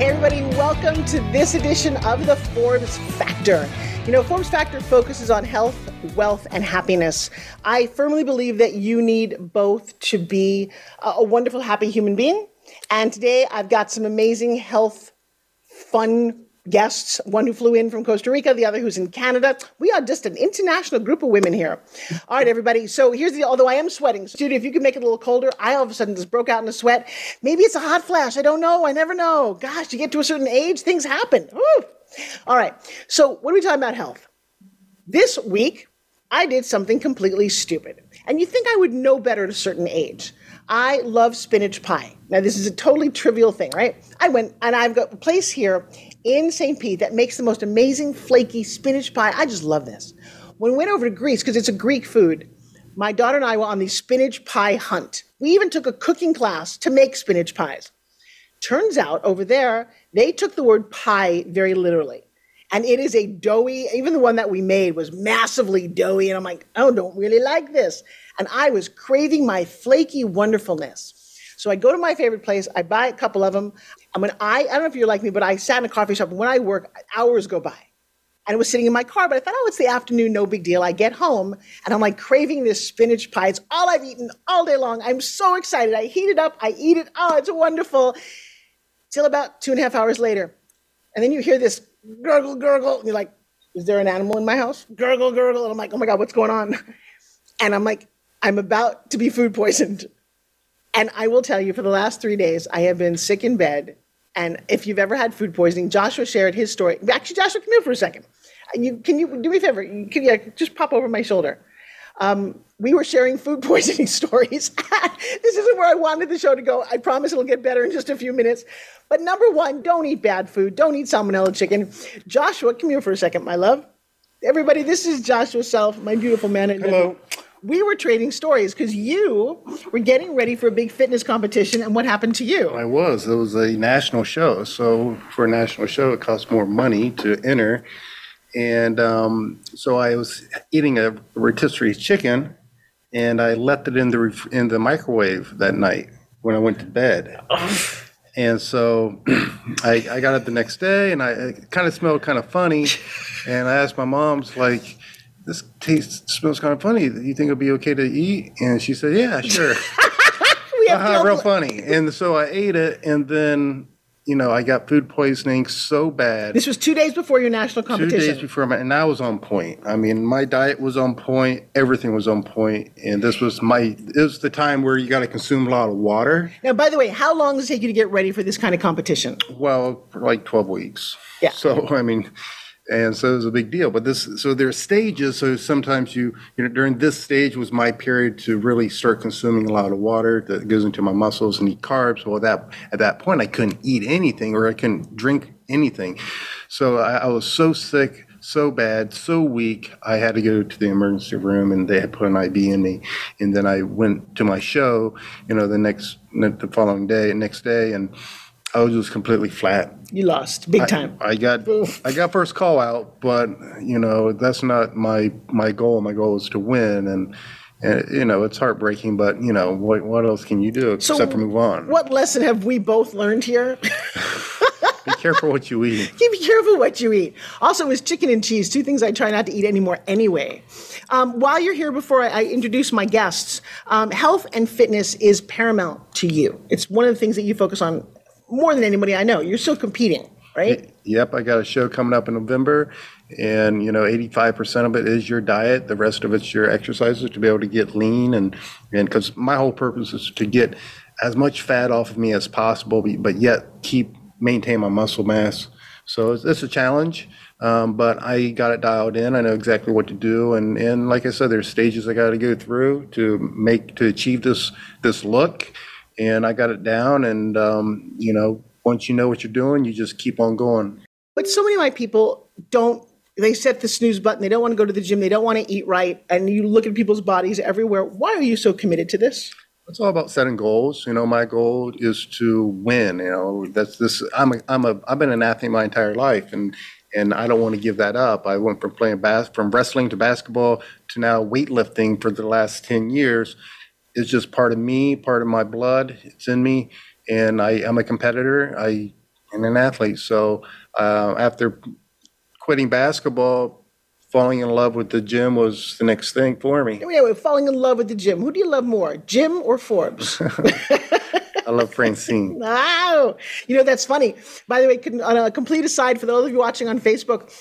Everybody, welcome to this edition of the Forbes Factor. You know, Forbes Factor focuses on health, wealth, and happiness. I firmly believe that you need both to be a wonderful, happy human being. And today I've got some amazing health, fun guests, one who flew in from Costa Rica, the other who's in Canada. We are just an international group of women here. All right, everybody. So here's the, although I am sweating, studio, if you could make it a little colder, I all of a sudden just broke out in a sweat. Maybe it's a hot flash. I don't know. I never know. Gosh, you get to a certain age, things happen. Woo. All right. So what are we talking about health? This week, I did something completely stupid. And you think I would know better at a certain age. I love spinach pie. Now, this is a totally trivial thing, right? I went and I've got a place here in St. Pete that makes the most amazing flaky spinach pie. I just love this. When we went over to Greece, because it's a Greek food, my daughter and I were on the spinach pie hunt. We even took a cooking class to make spinach pies. Turns out over there, they took the word pie very literally. And it is a doughy, even the one that we made was massively doughy. And I'm like, oh, don't really like this. And I was craving my flaky wonderfulness. So I go to my favorite place, I buy a couple of them. And when I, I don't know if you're like me, but I sat in a coffee shop and when I work, hours go by. And I was sitting in my car, but I thought, oh, it's the afternoon, no big deal. I get home and I'm like craving this spinach pie. It's all I've eaten all day long. I'm so excited. I heat it up, I eat it. Oh, it's wonderful. Till about two and a half hours later. And then you hear this gurgle, gurgle. And you're like, is there an animal in my house? Gurgle, gurgle. And I'm like, oh my God, what's going on? And I'm like, I'm about to be food poisoned. And I will tell you, for the last three days, I have been sick in bed. And if you've ever had food poisoning, Joshua shared his story. Actually, Joshua, come here for a second. You, can you do me a favor? Can you just pop over my shoulder? Um, we were sharing food poisoning stories. this isn't where I wanted the show to go. I promise it'll get better in just a few minutes. But number one, don't eat bad food. Don't eat salmonella chicken. Joshua, come here for a second, my love. Everybody, this is Joshua Self, my beautiful man. Hello. We were trading stories because you were getting ready for a big fitness competition, and what happened to you? I was. It was a national show. So for a national show, it costs more money to enter. And um, so I was eating a rotisserie chicken, and I left it in the ref- in the microwave that night when I went to bed. And so I, I got up the next day, and I it kind of smelled kind of funny. And I asked my mom's like, "This tastes smells kind of funny. You think it'll be okay to eat?" And she said, "Yeah, sure." We have uh-huh, real funny. And so I ate it, and then you know I got food poisoning so bad. This was two days before your national competition. Two days before my, and I was on point. I mean, my diet was on point. Everything was on point, and this was my. It was the time where you got to consume a lot of water. Now, by the way, how long does it take you to get ready for this kind of competition? Well, for like twelve weeks. Yeah. So I mean, and so it was a big deal. But this, so there are stages. So sometimes you, you know, during this stage was my period to really start consuming a lot of water that goes into my muscles and eat carbs. Well, that at that point I couldn't eat anything or I couldn't drink anything. So I, I was so sick. So bad, so weak. I had to go to the emergency room, and they had put an IV in me. And then I went to my show, you know, the next, the following day, next day, and I was just completely flat. You lost big time. I got I got first call out, but you know that's not my my goal. My goal is to win, and, and you know it's heartbreaking. But you know what what else can you do except for move on? What lesson have we both learned here? Be careful what you eat. Be careful what you eat. Also, was chicken and cheese, two things I try not to eat anymore anyway. Um, while you're here, before I, I introduce my guests, um, health and fitness is paramount to you. It's one of the things that you focus on more than anybody I know. You're still competing, right? Yep, I got a show coming up in November, and you know, 85% of it is your diet. The rest of it's your exercises to be able to get lean, and and because my whole purpose is to get as much fat off of me as possible, but- yet keep maintain my muscle mass. So it's, it's a challenge, um, but I got it dialed in. I know exactly what to do, and and like I said, there's stages I got to go through to make to achieve this this look and I got it down. And um, you know, once you know what you're doing, you just keep on going. But so many of my people don't. They set the snooze button. They don't want to go to the gym. They don't want to eat right. And you look at people's bodies everywhere. Why are you so committed to this? It's all about setting goals. You know, my goal is to win. You know, that's this. I'm a, I'm a, I've been an athlete my entire life, and and I don't want to give that up. I went from playing bas- from wrestling to basketball to now weightlifting for the last ten years. It's just part of me, part of my blood. It's in me, and I am a competitor. I am an athlete. So uh, after quitting basketball, falling in love with the gym was the next thing for me. Yeah, anyway, falling in love with the gym. Who do you love more, Jim or Forbes? I love Francine. Wow. You know, that's funny. By the way, on a complete aside, for those of you watching on Facebook,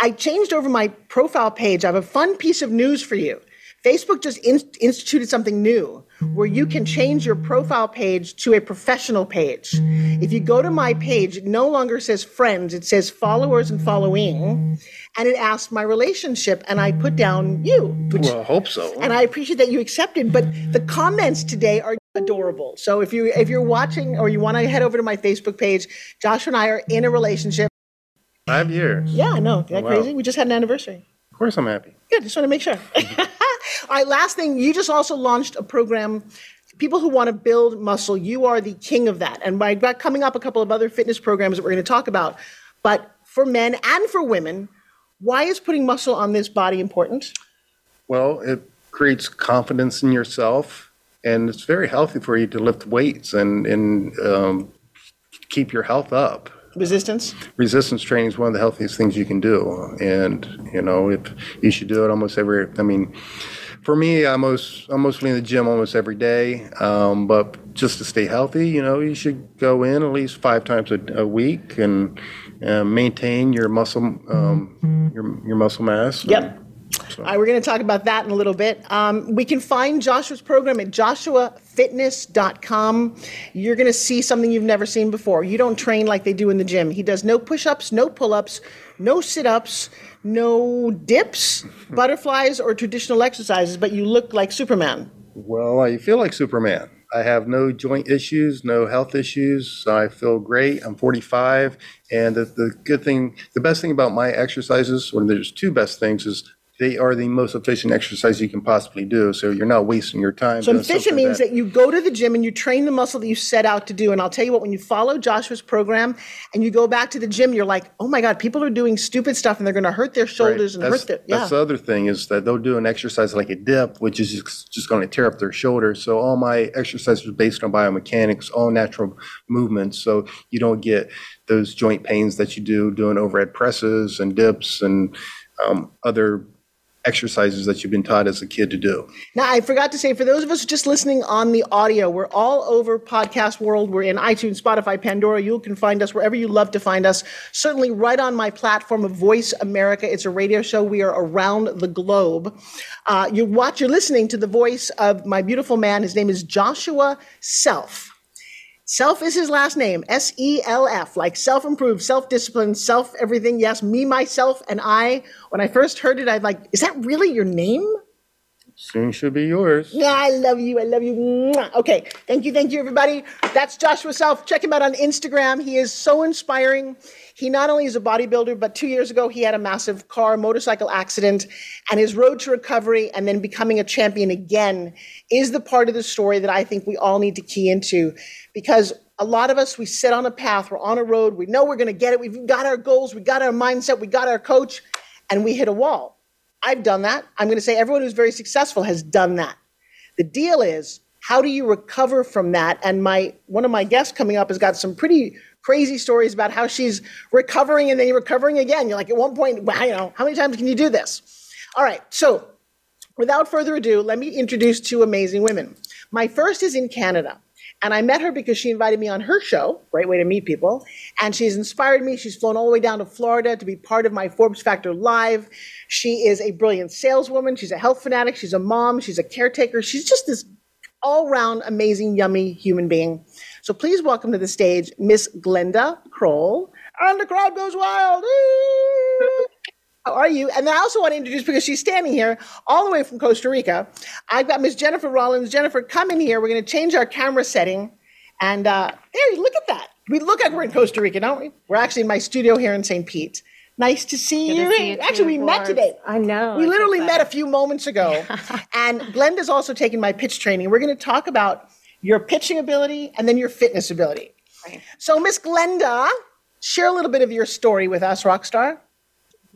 I changed over my profile page. I have a fun piece of news for you. Facebook just in- instituted something new where you can change your profile page to a professional page. If you go to my page, it no longer says friends, it says followers and following, and it asks my relationship, and I put down you. Which, well, I hope so. And I appreciate that you accepted, but the comments today are adorable. So if you if you're watching or you want to head over to my Facebook page, Josh and I are in a relationship. Five years. Yeah, I know. Isn't that wow. crazy? We just had an anniversary. Of course, I'm happy. Good. Just want to make sure. All right. Last thing, you just also launched a program. People who want to build muscle, you are the king of that. And by coming up a couple of other fitness programs that we're going to talk about. But for men and for women, why is putting muscle on this body important? Well, it creates confidence in yourself and it's very healthy for you to lift weights and and um, keep your health up. Resistance. Resistance training is one of the healthiest things you can do, and you know if you should do it almost every. I mean, for me, I'm most I'm mostly in the gym almost every day, um, but just to stay healthy, you know, you should go in at least five times a, a week and uh, maintain your muscle um, your your muscle mass. Yep. So. All right, we're going to talk about that in a little bit. Um, we can find Joshua's program at joshuafitness.com. You're going to see something you've never seen before. You don't train like they do in the gym. He does no push ups, no pull ups, no sit ups, no dips, butterflies, or traditional exercises, but you look like Superman. Well, I feel like Superman. I have no joint issues, no health issues. I feel great. I'm 45. And the, the good thing, the best thing about my exercises, or there's two best things, is they are the most efficient exercise you can possibly do. So you're not wasting your time. So efficient means that. that. you go to the gym and you train the muscle that you set out to do. And I'll tell you what, when you follow Joshua's program and you go back to the gym, you're like, oh my God, people are doing stupid stuff and they're going to hurt their shoulders right. and that's, hurt their. Yeah. That's the other thing is that they'll do an exercise like a dip, which is just, just going to tear up their shoulders. So all my exercises are based on biomechanics, all natural movements. So you don't get those joint pains that you do doing overhead presses and dips and um, other exercises that you've been taught as a kid to do. Now, I forgot to say, for those of us just listening on the audio, we're all over podcast world. We're in iTunes, Spotify, Pandora. You can find us wherever you love to find us. Certainly right on my platform of Voice America. It's a radio show. We are around the globe. Uh, you watch, you're listening to the voice of my beautiful man. His name is Joshua Self. Self is his last name, S E L F, like self improved, self disciplined, self everything. Yes, me, myself, and I. When I first heard it, I like, is that really your name? Soon should be yours. Yeah, I love you. I love you. Okay, thank you, thank you, everybody. That's Joshua Self. Check him out on Instagram. He is so inspiring. He not only is a bodybuilder, but two years ago he had a massive car motorcycle accident, and his road to recovery and then becoming a champion again is the part of the story that I think we all need to key into because a lot of us, we sit on a path, we're on a road, we know we're going to get it, we've got our goals, we got our mindset, we got our coach, and we hit a wall. I've done that. I'm going to say everyone who's very successful has done that. The deal is, how do you recover from that? And my one of my guests coming up has got some pretty crazy stories about how she's recovering and then you're recovering again. You're like, at one point, wow, you know, how many times can you do this? All right, so without further ado, let me introduce two amazing women. My first is in Canada. And I met her because she invited me on her show, great way to meet people. And she's inspired me. She's flown all the way down to Florida to be part of my Forbes Factor Live. She is a brilliant saleswoman. She's a health fanatic. She's a mom. She's a caretaker. She's just this all round amazing, yummy human being. So please welcome to the stage Miss Glenda Kroll. And the crowd goes wild. How are you? And then I also want to introduce, because she's standing here all the way from Costa Rica, I've got Miss Jennifer Rollins. Jennifer, come in here. We're going to change our camera setting. And uh, there, look at that. We look like we're in Costa Rica, don't we? We're actually in my studio here in St. Pete. Nice to see Good you. to see you actually, too, we met today. I know. We literally met a few moments ago. and Glenda's also taken my pitch training. We're going to talk about your pitching ability and then your fitness ability. Right. So, Miss Glenda, share a little bit of your story with us, Rockstar.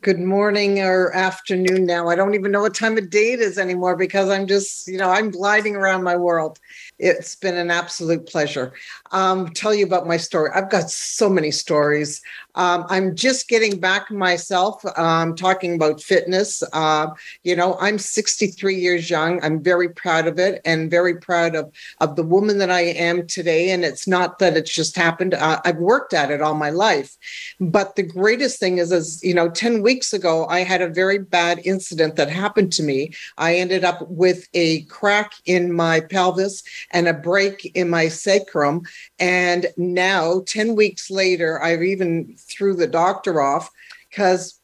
Good morning or afternoon now. I don't even know what time of day it is anymore because I'm just, you know, I'm gliding around my world. It's been an absolute pleasure. Um, tell you about my story. I've got so many stories. Um, I'm just getting back myself, um, talking about fitness. Uh, you know, I'm 63 years young. I'm very proud of it and very proud of, of the woman that I am today. And it's not that it's just happened. Uh, I've worked at it all my life. But the greatest thing is, is, you know, 10 weeks ago, I had a very bad incident that happened to me. I ended up with a crack in my pelvis and a break in my sacrum. And now, 10 weeks later, I've even threw the doctor off because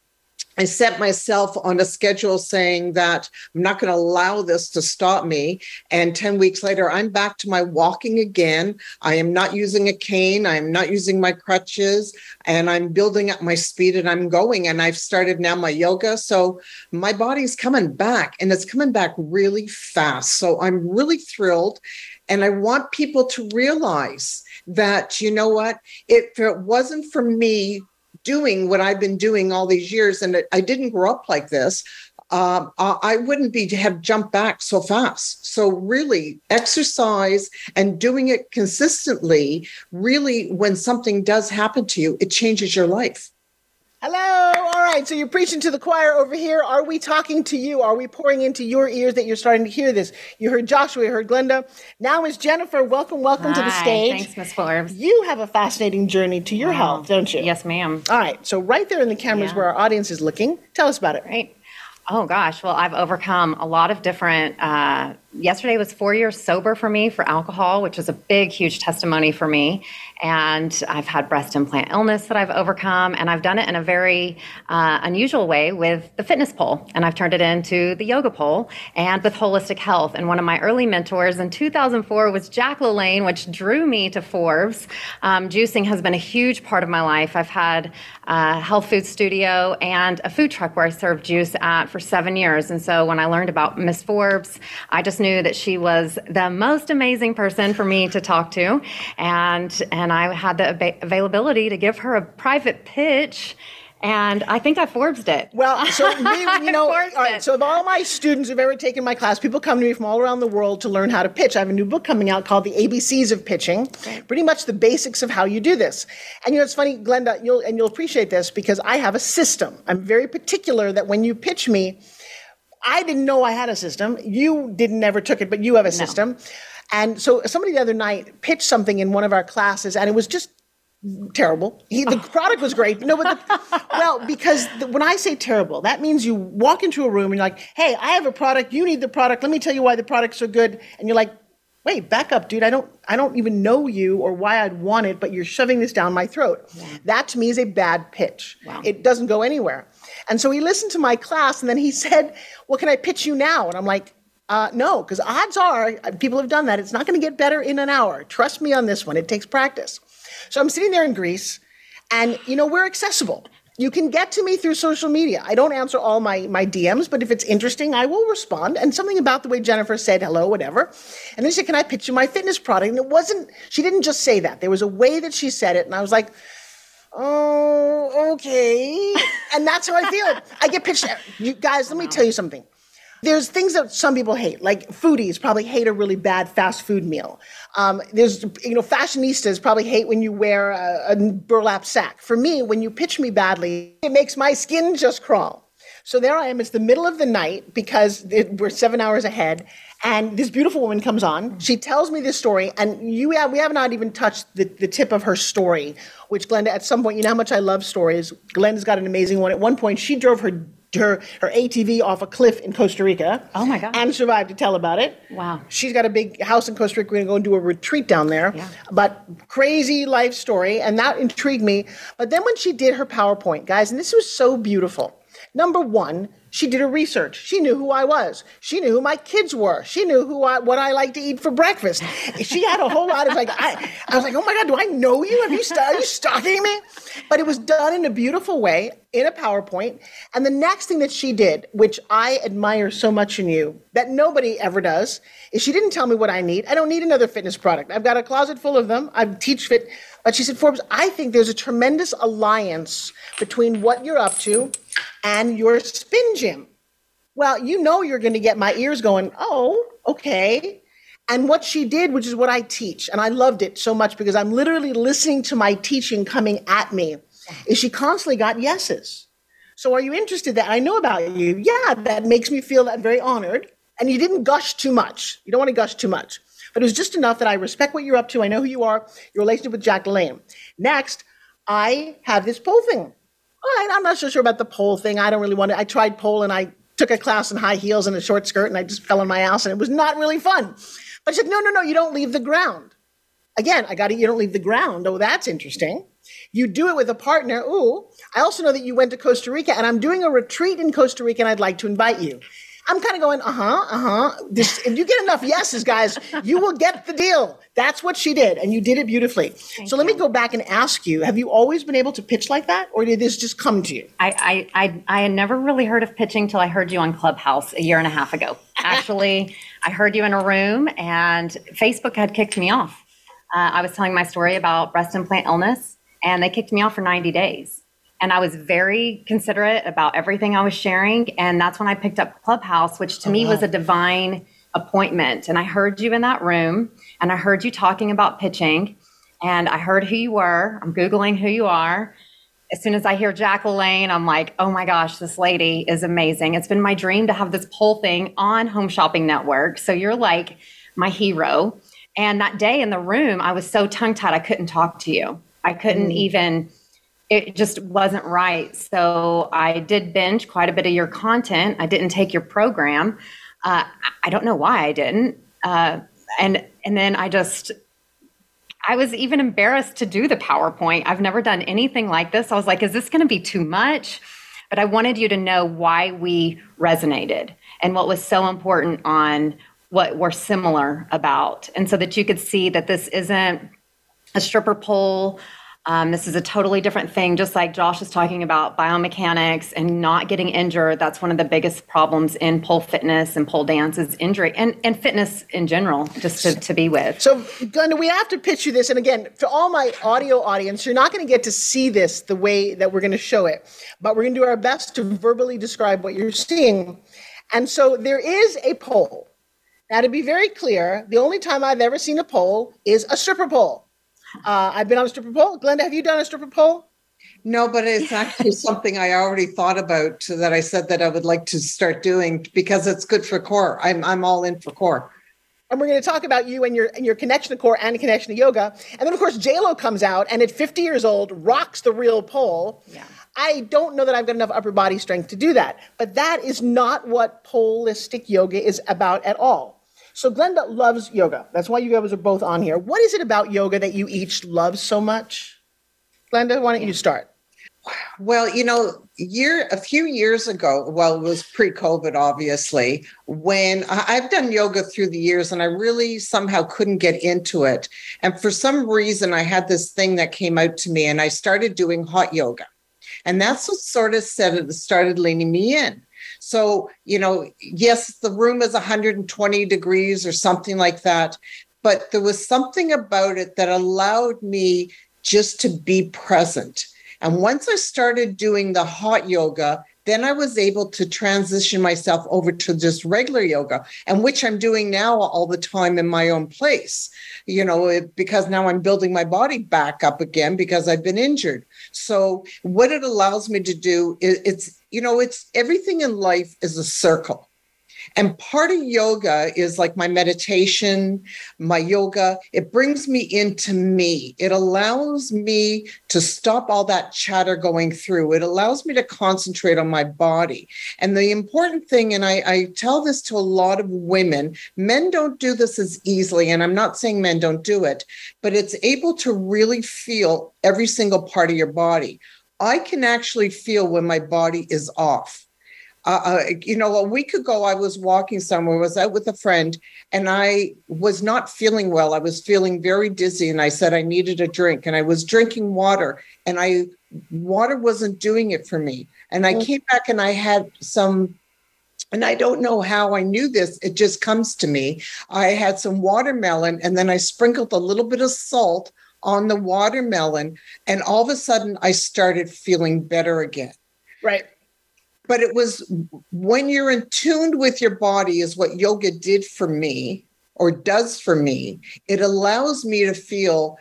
I set myself on a schedule saying that I'm not going to allow this to stop me. And 10 weeks later, I'm back to my walking again. I am not using a cane. I'm not using my crutches and I'm building up my speed and I'm going. And I've started now my yoga. So my body's coming back and it's coming back really fast. So I'm really thrilled. And I want people to realize that, you know what, if it wasn't for me doing what I've been doing all these years, and I didn't grow up like this, um, I wouldn't be have jumped back so fast. So really, exercise and doing it consistently, really, when something does happen to you, it changes your life. Hello. All right. So you're preaching to the choir over here. Are we talking to you? Are we pouring into your ears that you're starting to hear this? You heard Joshua, you heard Glenda. Now is Jennifer. Welcome, welcome to the stage. Thanks, Miss Forbes. You have a fascinating journey to your health, don't you? Yes, ma'am. All right. So right there in the cameras Yeah. where our audience is looking, tell us about it. Right. Oh gosh. Well, I've overcome a lot of different. Uh, yesterday was four years sober for me for alcohol, which was a big, huge testimony for me. And I've had breast implant illness that I've overcome, and I've done it in a very uh, unusual way with the fitness pole, and I've turned it into the yoga pole, and with holistic health. And one of my early mentors in 2004 was Jack LaLanne, which drew me to Forbes. Um, juicing has been a huge part of my life. I've had a health food studio and a food truck where I served juice at for seven years. And so when I learned about Miss Forbes, I just knew that she was the most amazing person for me to talk to. And, and I had the ava- availability to give her a private pitch. And I think I Forbesed it. Well, so you know, all right. So, of all my students who've ever taken my class, people come to me from all around the world to learn how to pitch. I have a new book coming out called "The ABCs of Pitching," pretty much the basics of how you do this. And you know, it's funny, Glenda, you'll and you'll appreciate this because I have a system. I'm very particular that when you pitch me, I didn't know I had a system. You didn't never took it, but you have a system. And so, somebody the other night pitched something in one of our classes, and it was just terrible. He, the product was great. No, but the, well, because the, when I say terrible, that means you walk into a room and you're like, "Hey, I have a product. You need the product. Let me tell you why the product's so good." And you're like, "Wait, back up, dude. I don't, I don't even know you or why I'd want it, but you're shoving this down my throat." That to me is a bad pitch. It doesn't go anywhere. And so he listened to my class, and then he said, "Well, can I pitch you now?" And I'm like. Uh, no, because odds are, uh, people have done that. It's not going to get better in an hour. Trust me on this one. It takes practice. So I'm sitting there in Greece, and you know we're accessible. You can get to me through social media. I don't answer all my my DMs, but if it's interesting, I will respond. And something about the way Jennifer said hello, whatever. And then she said, "Can I pitch you my fitness product?" And it wasn't. She didn't just say that. There was a way that she said it, and I was like. Oh, okay. And that's how I feel. I get pitched. You guys, let me tell you something. There's things that some people hate, like foodies probably hate a really bad fast food meal. Um, there's, you know, fashionistas probably hate when you wear a, a burlap sack. For me, when you pitch me badly, it makes my skin just crawl. So there I am. It's the middle of the night because it, we're seven hours ahead, and this beautiful woman comes on. She tells me this story, and you have, we have not even touched the, the tip of her story. Which Glenda, at some point, you know how much I love stories. Glenda's got an amazing one. At one point, she drove her her her ATV off a cliff in Costa Rica. Oh, my God. And survived to tell about it. Wow. She's got a big house in Costa Rica. We're going to go and do a retreat down there. Yeah. But crazy life story, and that intrigued me. But then when she did her PowerPoint, guys, and this was so beautiful. Number one, She did her research. She knew who I was. She knew who my kids were. She knew who I, what I like to eat for breakfast. She had a whole lot of like, I, I was like, oh my God, do I know you? Have you, st- are you stalking me? But it was done in a beautiful way in a PowerPoint. And the next thing that she did, which I admire so much in you, that nobody ever does, is she didn't tell me what I need. I don't need another fitness product. I've got a closet full of them. I teach fit. But she said, Forbes, I think there's a tremendous alliance between what you're up to and your spin gym. Well, you know you're going to get my ears going, oh, okay. And what she did, which is what I teach, and I loved it so much because I'm literally listening to my teaching coming at me, is she constantly got yeses. So are you interested that I know about you? Yeah, that makes me feel that very honored. And you didn't gush too much. You don't want to gush too much. But it was just enough that I respect what you're up to. I know who you are, your relationship with Jack LaLanne. Next, I have this pole thing. All right, I'm not so sure about the pole thing. I don't really want to. I tried pole and I took a class in high heels and a short skirt and I just fell on my ass and it was not really fun. But I said, no, no, no, you don't leave the ground. Again, I got it. You don't leave the ground. Oh, that's interesting. You do it with a partner. Ooh, I also know that you went to Costa Rica and I'm doing a retreat in Costa Rica and I'd like to invite you. I'm kind of going, uh huh, uh huh. If you get enough yeses, guys, you will get the deal. That's what she did, and you did it beautifully. Thank so let me go back and ask you: Have you always been able to pitch like that, or did this just come to you? I I I, I had never really heard of pitching till I heard you on Clubhouse a year and a half ago. Actually, I heard you in a room, and Facebook had kicked me off. Uh, I was telling my story about breast implant illness, and they kicked me off for 90 days. And I was very considerate about everything I was sharing. And that's when I picked up Clubhouse, which to oh, me wow. was a divine appointment. And I heard you in that room and I heard you talking about pitching and I heard who you were. I'm Googling who you are. As soon as I hear Jack LaLanne, I'm like, oh my gosh, this lady is amazing. It's been my dream to have this pole thing on Home Shopping Network. So you're like my hero. And that day in the room, I was so tongue tied, I couldn't talk to you. I couldn't mm. even it just wasn't right. So I did binge quite a bit of your content. I didn't take your program. Uh, I don't know why I didn't. Uh, and and then I just I was even embarrassed to do the PowerPoint. I've never done anything like this. I was like, is this going to be too much? But I wanted you to know why we resonated and what was so important on what we're similar about. And so that you could see that this isn't a stripper pole um, this is a totally different thing, just like Josh is talking about biomechanics and not getting injured. That's one of the biggest problems in pole fitness and pole dance is injury and, and fitness in general, just to, to be with. So, Glenda, we have to pitch you this. And again, for all my audio audience, you're not going to get to see this the way that we're going to show it, but we're going to do our best to verbally describe what you're seeing. And so there is a pole. Now, to be very clear, the only time I've ever seen a pole is a stripper pole. Uh, I've been on a stripper pole. Glenda, have you done a stripper pole? No, but it's actually something I already thought about that I said that I would like to start doing because it's good for core. I'm I'm all in for core. And we're going to talk about you and your and your connection to core and connection to yoga. And then of course JLo comes out and at 50 years old rocks the real pole. Yeah. I don't know that I've got enough upper body strength to do that. But that is not what Polistic yoga is about at all. So Glenda loves yoga. That's why you guys are both on here. What is it about yoga that you each love so much? Glenda, why don't you start? Well, you know, year a few years ago, well, it was pre-COVID, obviously, when I've done yoga through the years and I really somehow couldn't get into it. And for some reason, I had this thing that came out to me and I started doing hot yoga. And that's what sort of said started leaning me in. So, you know, yes, the room is 120 degrees or something like that, but there was something about it that allowed me just to be present. And once I started doing the hot yoga, then I was able to transition myself over to just regular yoga, and which I'm doing now all the time in my own place, you know, it, because now I'm building my body back up again because I've been injured. So, what it allows me to do is it's you know, it's everything in life is a circle. And part of yoga is like my meditation, my yoga. It brings me into me. It allows me to stop all that chatter going through. It allows me to concentrate on my body. And the important thing, and I, I tell this to a lot of women, men don't do this as easily. And I'm not saying men don't do it, but it's able to really feel every single part of your body. I can actually feel when my body is off. Uh, uh, you know, a week ago, I was walking somewhere, was out with a friend, and I was not feeling well. I was feeling very dizzy, and I said I needed a drink, and I was drinking water, and I water wasn't doing it for me. And I came back and I had some and I don't know how I knew this. It just comes to me. I had some watermelon and then I sprinkled a little bit of salt on the watermelon. And all of a sudden, I started feeling better again. Right. But it was when you're in tuned with your body, is what yoga did for me or does for me. It allows me to feel,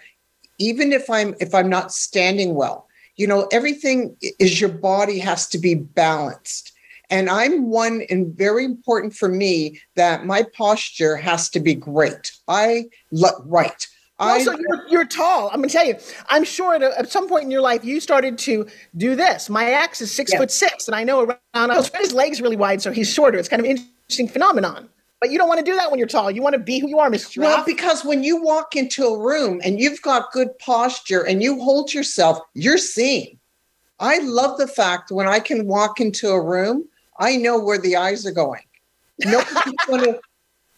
even if I'm if I'm not standing well, you know, everything is your body has to be balanced. And I'm one and very important for me that my posture has to be great. I look right. Also, you're, you're, tall. I'm gonna tell you. I'm sure at, a, at, some point in your life you started to do this. My ex is six foot six, and I know around his legs really wide, so he's shorter. It's kind of an interesting phenomenon. But you don't want to do that when you're tall. You want to be who you are, Miss Well, because when you walk into a room and you've got good posture and you hold yourself, you're seen. I love the fact when I can walk into a room, I know where the eyes are going. Nobody's going to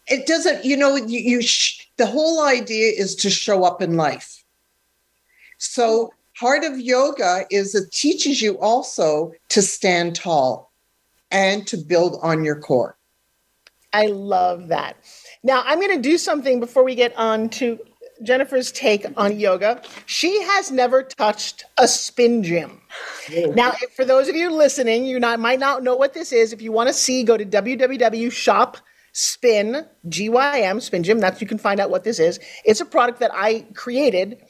it doesn't you know you, you the whole idea is to show up in life. So part of yoga is it teaches you also to stand tall and to build on your core. I love that. Now i'm going to do something before we get on to jennifer's take on yoga. She has never touched a spin gym. Now for those of you listening you not, might not know what this is. If you want to see go to www.shop Spin, G Y M, Spin Gym. That's you can find out what this is. It's a product that I created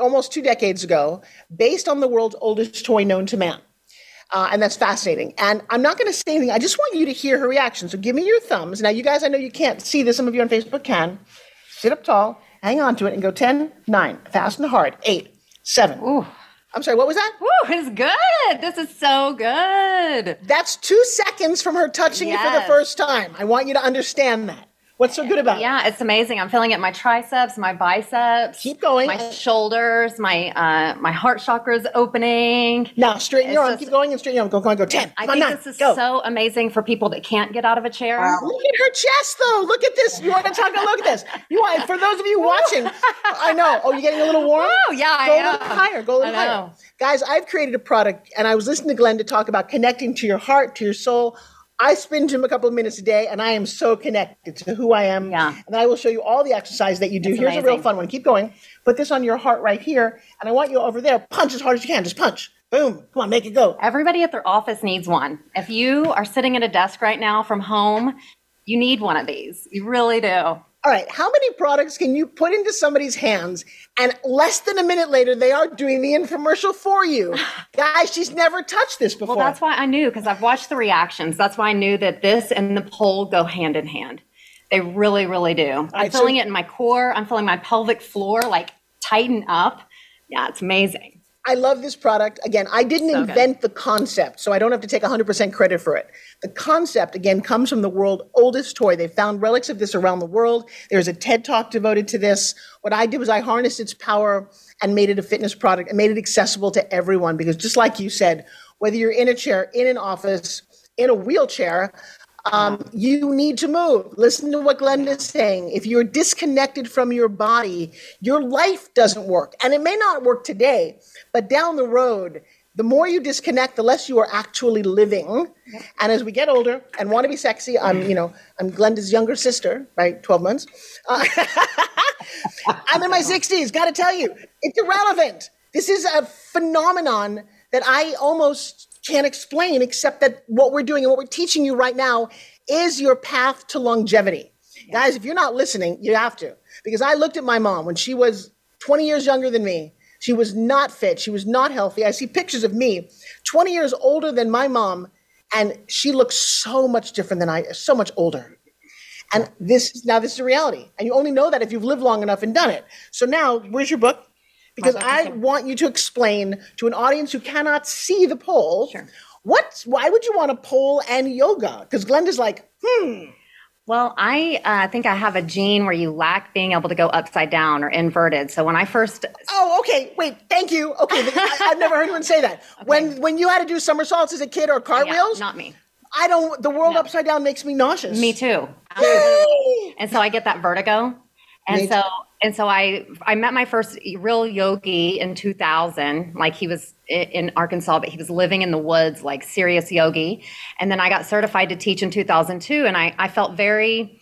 almost two decades ago based on the world's oldest toy known to man. Uh, and that's fascinating. And I'm not going to say anything. I just want you to hear her reaction. So give me your thumbs. Now, you guys, I know you can't see this. Some of you on Facebook can. Sit up tall, hang on to it, and go 10, 9, fast and hard, 8, 7, Ooh. I'm sorry, what was that? Woo, it's good. This is so good. That's two seconds from her touching yes. it for the first time. I want you to understand that. What's so good about yeah, it? Yeah, it's amazing. I'm feeling it my triceps, my biceps. Keep going. My shoulders, my uh, my heart chakra's opening. Now straighten your arm. Keep going and straighten your arm. Go, go on, go. Ten. I think nine, this is go. so amazing for people that can't get out of a chair. Wow. Look at her chest, though. Look at this. You want to talk? Look at this. You want for those of you watching? I know. Oh, you're getting a little warm. Oh yeah, go I know. a little higher. Go a little higher. Guys, I've created a product, and I was listening to Glenda talk about connecting to your heart, to your soul I spin gym a couple of minutes a day and I am so connected to who I am. Yeah. And I will show you all the exercise that you do. That's Here's amazing. a real fun one. Keep going. Put this on your heart right here. And I want you over there. Punch as hard as you can. Just punch. Boom. Come on, make it go. Everybody at their office needs one. If you are sitting at a desk right now from home, you need one of these. You really do all right, how many products can you put into somebody's hands and less than a minute later they are doing the infomercial for you? Guys, she's never touched this before. Well, that's why I knew because I've watched the reactions. That's why I knew that this and the pole go hand in hand. They really, really do. I'm right, feeling so- it in my core. I'm feeling my pelvic floor like tighten up. Yeah, it's amazing. I love this product. Again, I didn't so invent good. the concept, so I don't have to take 100% credit for it. The concept, again, comes from the world's oldest toy. They found relics of this around the world. There's a TED talk devoted to this. What I did was I harnessed its power and made it a fitness product and made it accessible to everyone because just like you said, whether you're in a chair, in an office, in a wheelchair, um, you need to move. Listen to what Glenn is saying. If you're disconnected from your body, your life doesn't work. And it may not work today, but down the road, the more you disconnect, the less you are actually living. And as we get older and want to be sexy, I'm, you know, I'm Glenda's younger sister, right? 12 months. Uh, I'm in my 60s. Got to tell you, it's irrelevant. This is a phenomenon that I almost can't explain, except that what we're doing and what we're teaching you right now is your path to longevity. Yeah. Guys, if you're not listening, you have to. Because I looked at my mom when she was 20 years younger than me. She was not fit. She was not healthy. I see pictures of me, 20 years older than my mom, and she looks so much different than I, so much older. And this now this is a reality. And you only know that if you've lived long enough and done it. So now, where's your book? Because I want you to explain to an audience who cannot see the pole. Sure. What? Why would you want a pole and yoga? Because Glenda's like, hmm. Well, I uh, think I have a gene where you lack being able to go upside down or inverted. So when I first oh, okay, wait, thank you. Okay, I, have never heard anyone say that. Okay. When when you had to do somersaults as a kid or cartwheels, yeah, not me. I don't. The world upside down makes me nauseous. Me too. and so I get that vertigo. And so and so I I met my first real yogi in 2000. Like he was in Arkansas, but he was living in the woods, like serious yogi. And then I got certified to teach in 2002, and I I felt very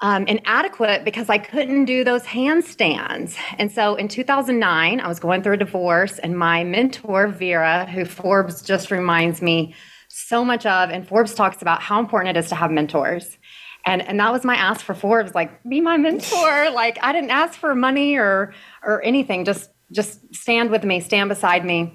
um, inadequate because I couldn't do those handstands. And so in 2009, I was going through a divorce, and my mentor, Vera, who Forbes just reminds me so much of, and Forbes talks about how important it is to have mentors. And, and that was my ask for Forbes, like be my mentor. like I didn't ask for money or or anything. Just just stand with me, stand beside me.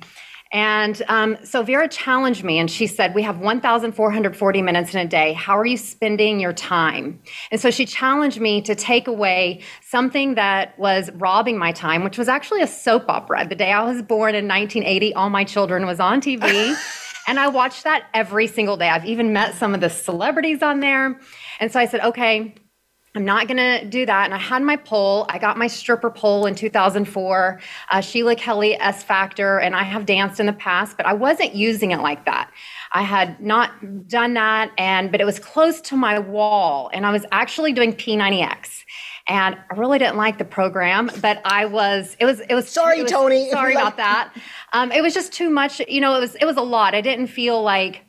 And um, so Vera challenged me and she said, We have 1,440 minutes in a day. How are you spending your time? And so she challenged me to take away something that was robbing my time, which was actually a soap opera. The day I was born in 1980, All My Children was on TV. and I watched that every single day. I've even met some of the celebrities on there. And so I said, Okay, I'm not going to do that. And I had my pole. I got my stripper pole in 2004, uh, Sheila Kelley S Factor, and I have danced in the past, but I wasn't using it like that. I had not done that, and but it was close to my wall, and I was actually doing P90X. And I really didn't like the program, but I was. It was. It was. Sorry, it was- Tony, Sorry about that. Um, it was just too much. You know, it was. It was a lot. I didn't feel like.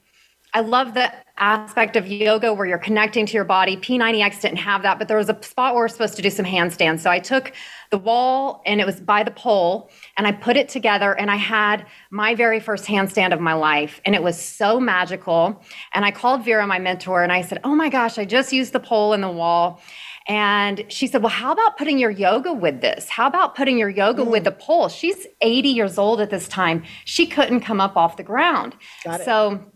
I love the aspect of yoga where you're connecting to your body. P90X didn't have that, but there was a spot where we're supposed to do some handstands. So I took the wall and it was by the pole and I put it together and I had my very first handstand of my life. And it was so magical. And I called Vera, my mentor, and I said, Oh my gosh, I just used the pole and the wall. And she said, Well, how about putting your yoga with this? How about putting your yoga with the pole? She's 80 years old at this time. She couldn't come up off the ground. Got it. So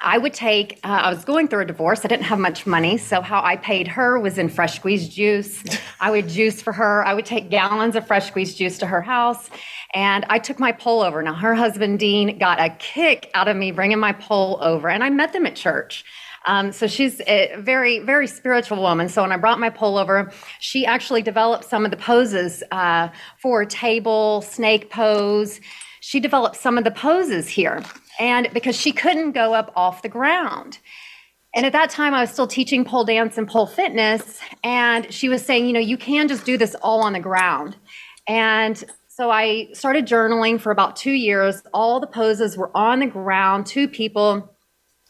I would take, uh, I was going through a divorce. I didn't have much money. So, how I paid her was in fresh squeezed juice. I would juice for her. I would take gallons of fresh squeezed juice to her house. And I took my pole over. Now, her husband, Dean, got a kick out of me bringing my pole over. And I met them at church. Um, so she's a very, very spiritual woman. So when I brought my pole over, she actually developed some of the poses uh, for table, snake pose. She developed some of the poses here. And because she couldn't go up off the ground. And at that time, I was still teaching pole dance and pole fitness. And she was saying, you know, you can just do this all on the ground. And so I started journaling for about two years. All the poses were on the ground, two people.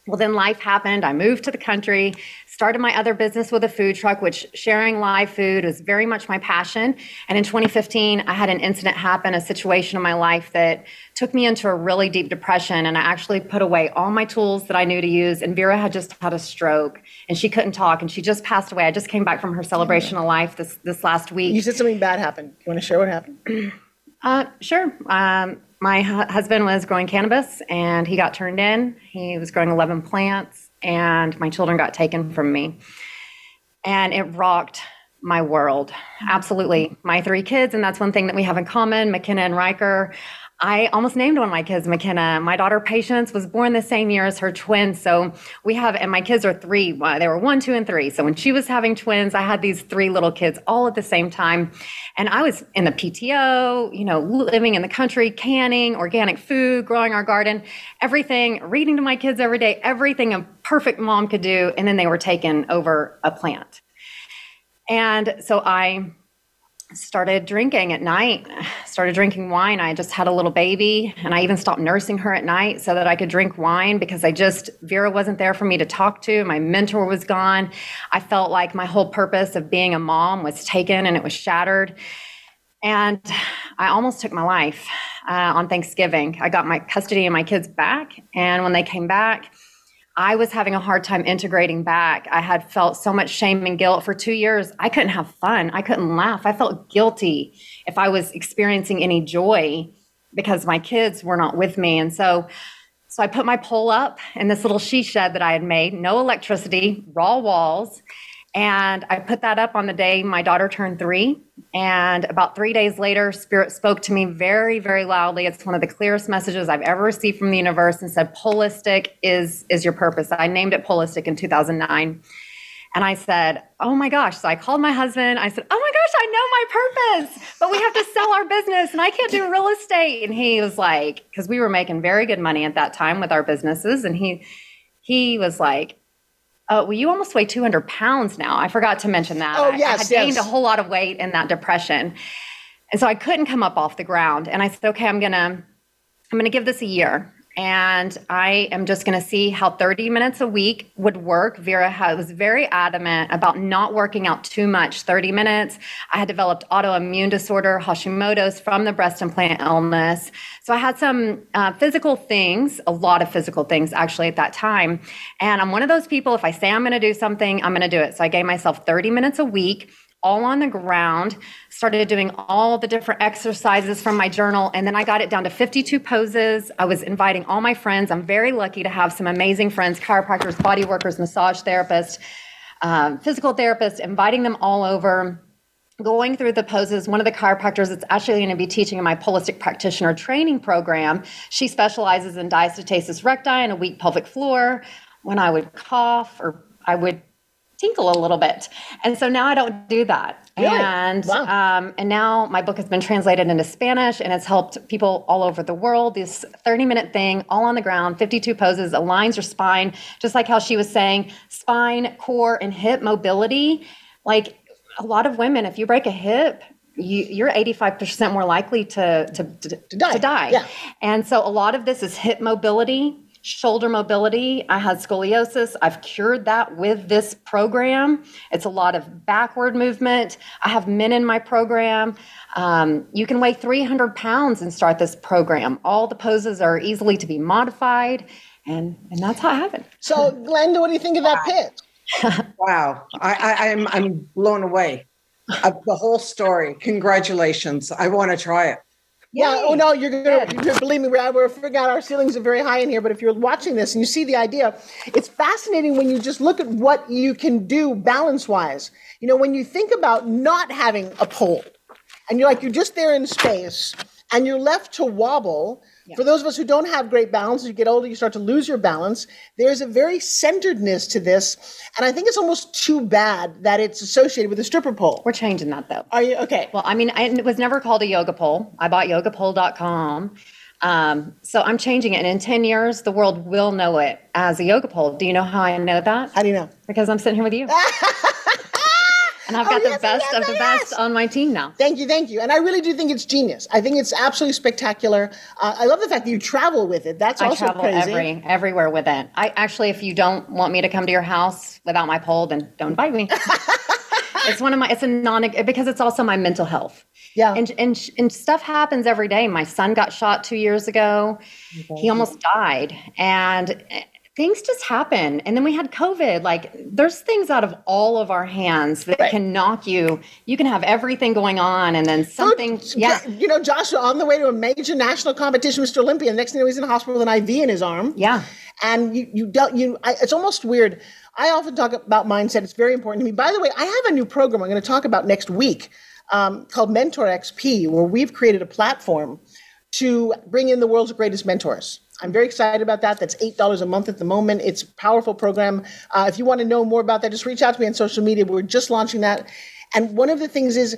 Well, then life happened. I moved to the country, started my other business with a food truck, which sharing live food was very much my passion. And in 2015, I had an incident happen, a situation in my life that took me into a really deep depression. And I actually put away all my tools that I knew to use. And Vera had just had a stroke and she couldn't talk and she just passed away. I just came back from her celebration of life this, this last week. You said something bad happened. You want to share what happened? Uh, sure. Um, my hu- husband was growing cannabis and he got turned in. He was growing 11 plants and my children got taken from me. And it rocked my world. Absolutely. My three kids, and that's one thing that we have in common McKenna and Riker. I almost named one of my kids McKenna. My daughter Patience was born the same year as her twins. So we have, and my kids are three. uh, They were one, two, and three. So when she was having twins, I had these three little kids all at the same time. And I was in the PTO, you know, living in the country, canning organic food, growing our garden, everything, reading to my kids every day, everything a perfect mom could do. And then they were taken over a plant. And so I started drinking at night, started drinking wine. I just had a little baby and I even stopped nursing her at night so that I could drink wine because I just, Vera wasn't there for me to talk to. My mentor was gone. I felt like my whole purpose of being a mom was taken and it was shattered. And I almost took my life uh, on Thanksgiving. I got my custody of my kids back. And when they came back, I was having a hard time integrating back. I had felt so much shame and guilt for two years. I couldn't have fun. I couldn't laugh. I felt guilty if I was experiencing any joy because my kids were not with me. And so, so I put my pole up in this little she shed that I had made, no electricity, raw walls. And I put that up on the day my daughter turned three. And about three days later, Spirit spoke to me very, very loudly. It's one of the clearest messages I've ever received from the universe and said, Polistic is, is your purpose. I named it Polistic in 2009. And I said, Oh my gosh. So I called my husband. I said, Oh my gosh, I know my purpose, but we have to sell our business and I can't do real estate. And he was like, Because we were making very good money at that time with our businesses. And he, he was like, Oh, well, you almost weigh 200 pounds now. I forgot to mention that. Oh, I- yes, I had gained yes. a whole lot of weight in that depression. And so I couldn't come up off the ground. And I said, okay, I'm going to, I'm going to give this a year. And I am just going to see how 30 minutes a week would work. Vera was very adamant about not working out too much 30 minutes. I had developed autoimmune disorder, Hashimoto's from the breast implant illness. So I had some uh, physical things, a lot of physical things actually at that time. And I'm one of those people, if I say I'm going to do something, I'm going to do it. So I gave myself 30 minutes a week all on the ground, started doing all the different exercises from my journal, and then I got it down to 52 poses. I was inviting all my friends. I'm very lucky to have some amazing friends chiropractors, body workers, massage therapists, um, physical therapists, inviting them all over. Going through the poses, one of the chiropractors that's actually going to be teaching in my holistic practitioner training program, she specializes in diastasis recti and a weak pelvic floor. When I would cough or I would tinkle a little bit. And so now I don't do that. Really? And Wow. um, and now my book has been translated into Spanish and it's helped people all over the world. This 30 minute thing, all on the ground, 52 poses, aligns your spine, just like how she was saying, spine, core, and hip mobility. Like a lot of women, if you break a hip, you, you're 85% more likely to, to, to, To die. To die. Yeah. And so a lot of this is hip mobility, shoulder mobility. I had scoliosis. I've cured that with this program. It's a lot of backward movement. I have men in my program. Um, you can weigh 300 pounds and start this program. All the poses are easily to be modified. And, and that's how it happened. So, Glenda, what do you think of that pitch? Wow, I, I, I'm I'm blown away. Uh, the whole story. Congratulations. I want to try it. Yeah. Oh no, you're gonna you're, believe me. We're, we're forgot our ceilings are very high in here. But if you're watching this and you see the idea, it's fascinating when you just look at what you can do balance wise. You know, when you think about not having a pole, and you're like you're just there in space, and you're left to wobble. For those of us who don't have great balance, as you get older, you start to lose your balance. There's a very centeredness to this, and I think it's almost too bad that it's associated with a stripper pole. We're changing that though. Are you okay? Well, I mean, I, it was never called a yoga pole. I bought yogapole.com. Um, so I'm changing it. And in 10 years, the world will know it as a yoga pole. Do you know how I know that? How do you know? Because I'm sitting here with you. and I've got Oh, yes, the best yes, of the yes. best on my team now. Thank you, thank you. And I really do think it's genius. I think it's absolutely spectacular. Uh, I love the fact that you travel with it. That's I also travel crazy. every everywhere with it. I actually, if you don't want me to come to your house without my pole, then don't invite me. it's one of my. It's a non because it's also my mental health. Yeah. And and and stuff happens every day. My son got shot two years ago. He almost died, and things just happen. And then we had COVID. Like there's things out of all of our hands that Right. can knock you. You can have everything going on, and then something. So, yeah. You know, Joshua, on the way to a major national competition, Mr. Olympia, the next thing you know, he's in the hospital with an IV in his arm. Yeah. And you, you don't, you, I, it's almost weird. I often talk about mindset. It's very important to me. By the way, I have a new program I'm going to talk about next week um, called Mentor XP, where we've created a platform to bring in the world's greatest mentors. I'm very excited about that. That's $8 a month at the moment. It's a powerful program. Uh, if you want to know more about that, just reach out to me on social media. We're just launching that. And one of the things is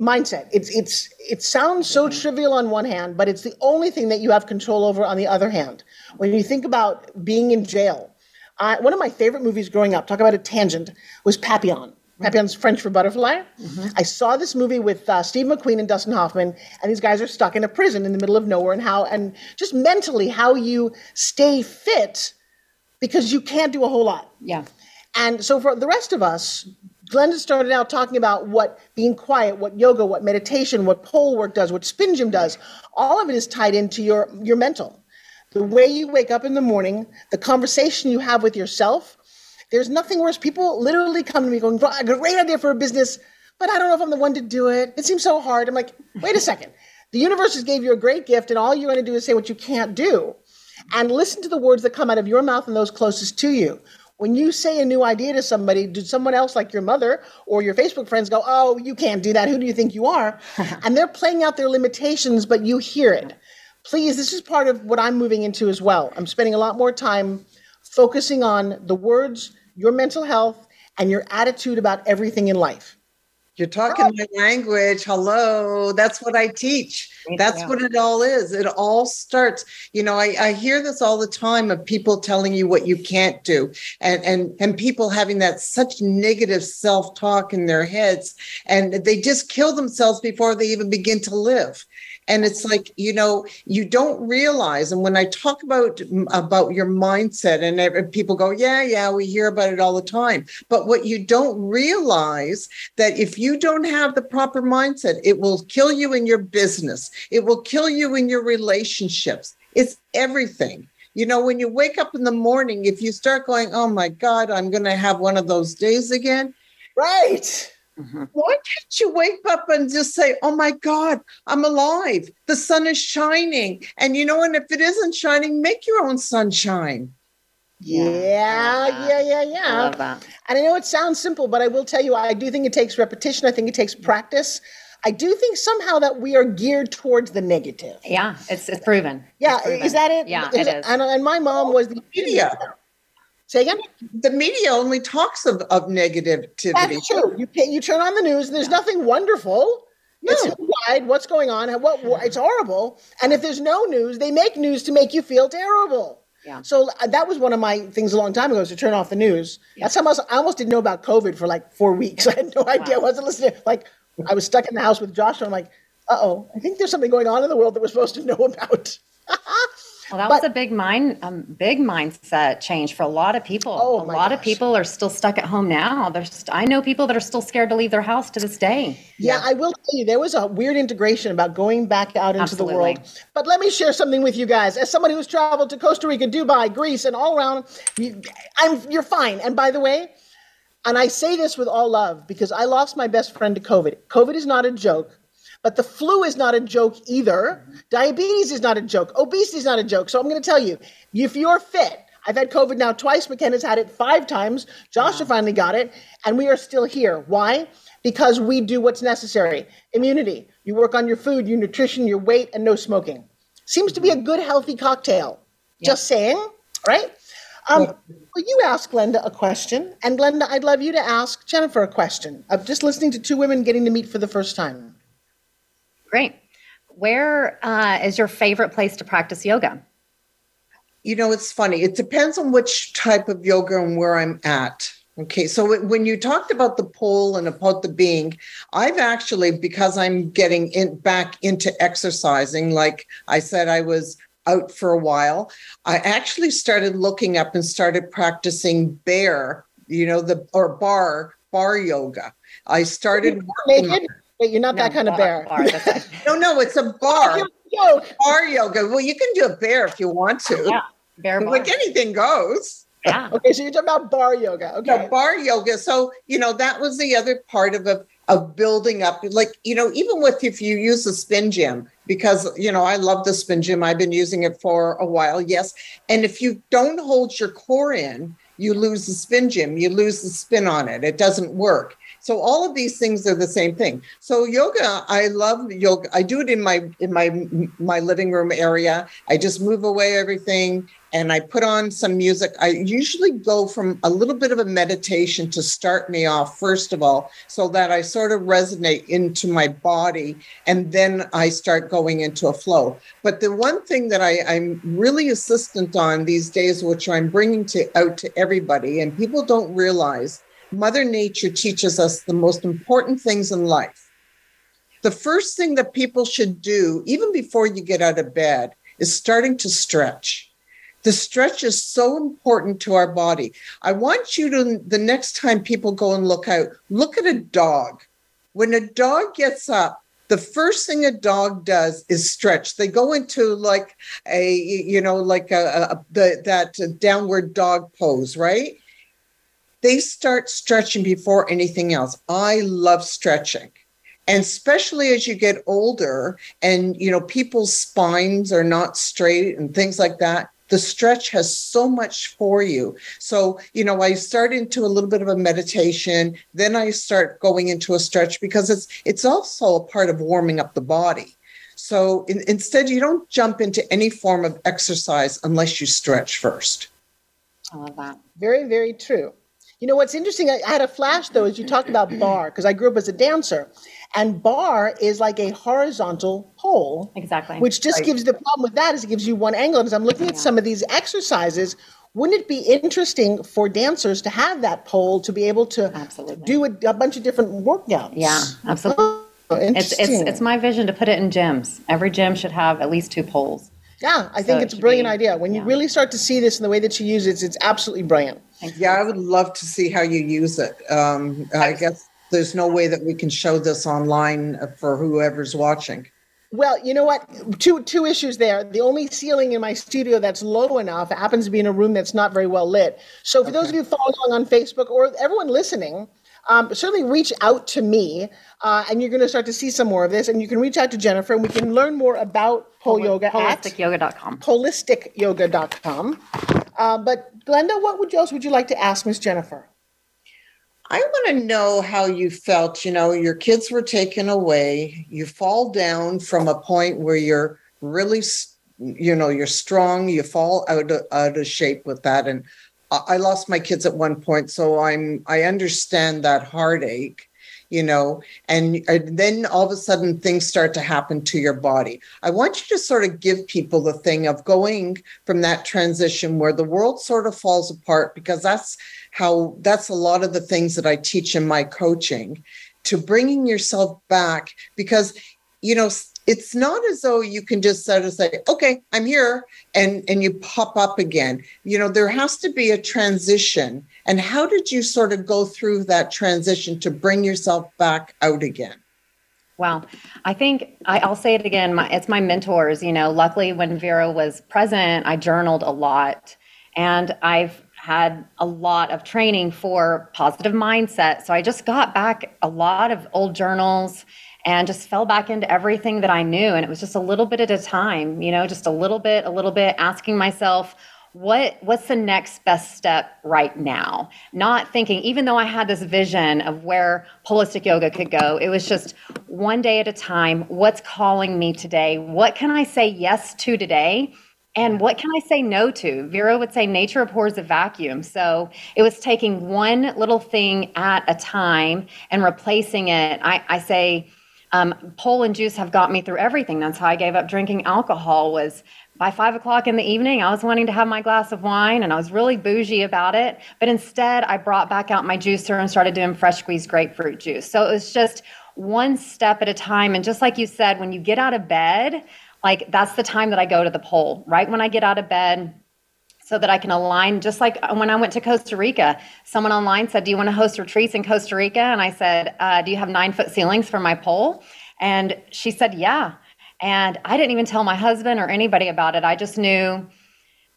mindset. It's it's it sounds so trivial on one hand, but it's the only thing that you have control over on the other hand. When you think about being in jail, uh, one of my favorite movies growing up, talk about a tangent, was Papillon. Papillon's French for butterfly. I saw this movie with uh, Steve McQueen and Dustin Hoffman, and these guys are stuck in a prison in the middle of nowhere, and how, and just mentally, how you stay fit because you can't do a whole lot. Yeah. And so for the rest of us, Glenda started out talking about what being quiet, what yoga, what meditation, what pole work does, what spin gym does. All of it is tied into your your mental. The way you wake up in the morning, the conversation you have with yourself. There's nothing worse. People literally come to me going, "I got a great idea for a business, but I don't know if I'm the one to do it. It seems so hard. I'm like, wait a second. The universe just gave you a great gift, and all you're going to do is say what you can't do and listen to the words that come out of your mouth and those closest to you. When you say a new idea to somebody, did someone else like your mother or your Facebook friends go, Oh, you can't do that. Who do you think you are? and they're playing out their limitations, but you hear it. Please, this is part of what I'm moving into as well. I'm spending a lot more time focusing on the words, your mental health, and your attitude about everything in life. You're talking my language. Hello. That's what I teach. That's what it all is. It all starts. You know, I, I hear this all the time of people telling you what you can't do and and and people having that such negative self-talk in their heads and they just kill themselves before they even begin to live and it's like you know you don't realize and when i talk about about your mindset and people go yeah yeah we hear about it all the time. But what you don't realize that if you don't have the proper mindset it will kill you in your business. It will kill you in your relationships. It's everything. You know when you wake up in the morning if you start going oh my god i'm going to have one of those days again right Mm-hmm. Why can't you wake up and just say, Oh my God, I'm alive? The sun is shining. And you know, and if it isn't shining, make your own sunshine. Yeah, yeah, yeah, yeah, yeah. I love that. And I know it sounds simple, but I will tell you, I do think it takes repetition. I think it takes practice. I do think somehow that we are geared towards the negative. Yeah, it's, it's proven. Yeah, it's proven. is that it? Yeah, is it is. And, and my mom was the media. Say again? The media only talks of, of negativity. That's true. You you turn on the news, and there's nothing wonderful. No. It's wide, what's going on, what it's horrible. And if there's no news, they make news to make you feel terrible. Yeah. So uh, that was one of my things a long time ago is to turn off the news. Yeah. That's how I almost didn't know about COVID for like four weeks. I had no idea. Wow. I wasn't listening. Like I was stuck in the house with Joshua. I'm like, uh oh, I think there's something going on in the world that we're supposed to know about. Well, that but, was a big mind, um, big mindset change for a lot of people. Oh, a lot gosh. of people are still stuck at home now. There's, I know people that are still scared to leave their house to this day. Yeah, yeah. I will tell you, there was a weird integration about going back out into Absolutely. the world. But let me share something with you guys. As somebody who's traveled to Costa Rica, Dubai, Greece, and all around, you, I'm, you're fine. And by the way, and I say this with all love because I lost my best friend to COVID. COVID is not a joke. But the flu is not a joke either. Diabetes is not a joke. Obesity is not a joke. So I'm going to tell you, if you're fit, I've had COVID now twice. McKenna's had it five times. Joshua wow. finally got it, and we are still here. Why? Because we do what's necessary. Immunity. You work on your food, your nutrition, your weight, and no smoking. Seems to be a good, healthy cocktail. Yeah. Just saying, right? Um, well, you ask Glenda a question, and Glenda, I'd love you to ask Jennifer a question. I'm just listening to two women getting to meet for the first time. Great. Where uh, is your favorite place to practice yoga? You know, it's funny. It depends on which type of yoga and where I'm at. Okay, so when you talked about the pole and about the being, I've actually, because I'm getting in, back into exercising, like I said, I was out for a while, I actually started looking up and started practicing bear, you know, the or bar bar yoga. I started working. Wait, you're not no, that kind bar, of bear. Bar, no, no, it's a bar. Bar yoga. Well, you can do a bear if you want to. Yeah, bear bar. Like anything goes. Yeah. Okay, so you're talking about bar yoga. Okay. No, bar yoga. So, you know, that was the other part of a of building up like you know even with if you use a spin gym because you know i love the spin gym i've been using it for a while yes and if you don't hold your core in you lose the spin gym you lose the spin on it it doesn't work so all of these things are the same thing. So yoga, I love yoga. I do it in my in my my living room area. I just move away everything and I put on some music. I usually go from a little bit of a meditation to start me off, first of all, so that I sort of resonate into my body and then I start going into a flow. But the one thing that I, I'm really assistant on these days, which I'm bringing to out to everybody, and people don't realize Mother Nature teaches us the most important things in life. The first thing that people should do, even before you get out of bed, is starting to stretch. The stretch is so important to our body. I want you to, the next time people go and look out, look at a dog. When a dog gets up, the first thing a dog does is stretch. They go into like a, you know, like a, a the, that downward dog pose, right? They start stretching before anything else. I love stretching. And especially as you get older and you know people's spines are not straight and things like that, the stretch has so much for you. So, you know, I start into a little bit of a meditation, then I start going into a stretch because it's it's also a part of warming up the body. So in, instead, you don't jump into any form of exercise unless you stretch first. I love that. Very, very true. You know what's interesting? I, I had a flash though as you talked about bar, because I grew up as a dancer, and bar is like a horizontal pole. Exactly. Which just Right. gives the problem with that is it gives you one angle. And as I'm looking at some of these exercises, wouldn't it be interesting for dancers to have that pole to be able to Absolutely. do a, a bunch of different workouts? Yeah, absolutely. Oh, It's, it's it's my vision to put it in gyms. Every gym should have at least two poles. Yeah, I think it it's a brilliant be- idea. When you really start to see this in the way that you use it, it's, it's absolutely brilliant. Yeah, I would love to see how you use it. Um, I guess there's no way that we can show this online for whoever's watching. Well, you know what? Two two issues there. The only ceiling in my studio that's low enough happens to be in a room that's not very well lit. So, for those of you following along on Facebook or everyone listening, um, certainly reach out to me, uh, and you're going to start to see some more of this. And you can reach out to Jennifer, and we can learn more about pole yoga at Polisticyoga.com. polisticyoga.com. Uh, but Glenda, what would you else would you like to ask Miss Jennifer? I want to know how you felt. You know, your kids were taken away. You fall down from a point where you're really, s- you know, you're strong. You fall out of, out of shape with that. And I lost my kids at one point, so I'm I understand that heartache. You know, and, and then all of a sudden things start to happen to your body. I want you to sort of give people the thing of going from that transition where the world sort of falls apart because that's how that's a lot of the things that I teach in my coaching to bringing yourself back because you know it's not as though you can just sort of say okay I'm here and and you pop up again you know there has to be a transition and how did you sort of go through that transition to bring yourself back out again Wow. I think I, I'll say it again. My, it's my mentors. You know, luckily when Vera was present, I journaled a lot and I've had a lot of training for positive mindset. So I just got back a lot of old journals and just fell back into everything that I knew. And it was just a little bit at a time, you know, just a little bit, a little bit, asking myself, what what's the next best step right now not thinking even though i had this vision of where Polistic yoga could go it was just one day at a time what's calling me today what can i say yes to today and what can I say no to? Vera would say nature abhors a vacuum. So it was taking one little thing at a time and replacing it. I, I say, um, pole and juice have got me through everything. That's how I gave up drinking alcohol. Was by five o'clock in the evening, I was wanting to have my glass of wine, and I was really bougie about it. But instead, I brought back out my juicer and started doing fresh squeezed grapefruit juice. So it was just one step at a time. And just like you said, when you get out of bed, like that's the time that I go to the pole. Right when I get out of bed, so that I can align. Just like when I went to Costa Rica, someone online said, Do you want to host retreats in Costa Rica? And I said, uh, Do you have nine foot ceilings for my pole? And she said, Yeah. And I didn't even tell my husband or anybody about it. I just knew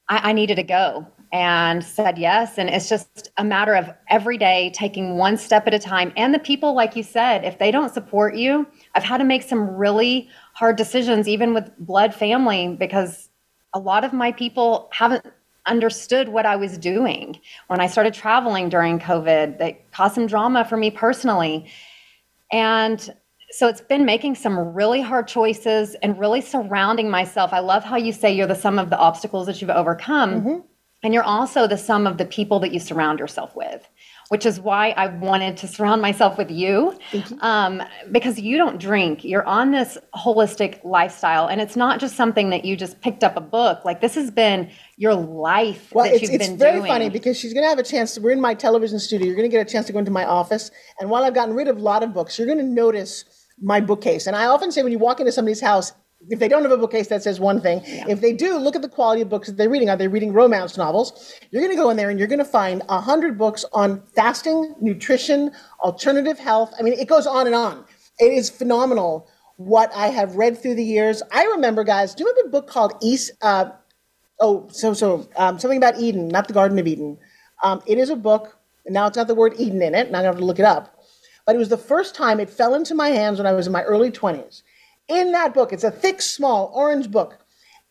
I, I needed to go and said yes. And it's just a matter of every day taking one step at a time. And the people, like you said, if they don't support you, I've had to make some really hard decisions, even with blood family, because a lot of my people haven't understood what I was doing. When I started traveling during COVID, that caused some drama for me personally. And so it's been making some really hard choices and really surrounding myself. I love how you say you're the sum of the obstacles that you've overcome. Mm-hmm. And you're also the sum of the people that you surround yourself with, which is why I wanted to surround myself with you. Um, because you don't drink, you're on this holistic lifestyle. And it's not just something that you just picked up a book. Like this has been your life Well, it's, it's very doing. funny because she's going to have a chance. To, we're in my television studio. You're going to get a chance to go into my office. And while I've gotten rid of a lot of books, you're going to notice my bookcase. And I often say when you walk into somebody's house, if they don't have a bookcase, that says one thing. If they do, look at the quality of books that they're reading. Are they reading romance novels? You're going to go in there and you're going to find a hundred books on fasting, nutrition, alternative health. I mean, it goes on and on. It is phenomenal what I have read through the years. I remember, guys. Do you remember a book called East? Uh, oh, so so um, something about Eden, not the Garden of Eden. Um, it is a book. Now it's got the word Eden in it, and I'm going to have to look it up. But it was the first time it fell into my hands when I was in my early twenties. In that book, it's a thick, small orange book.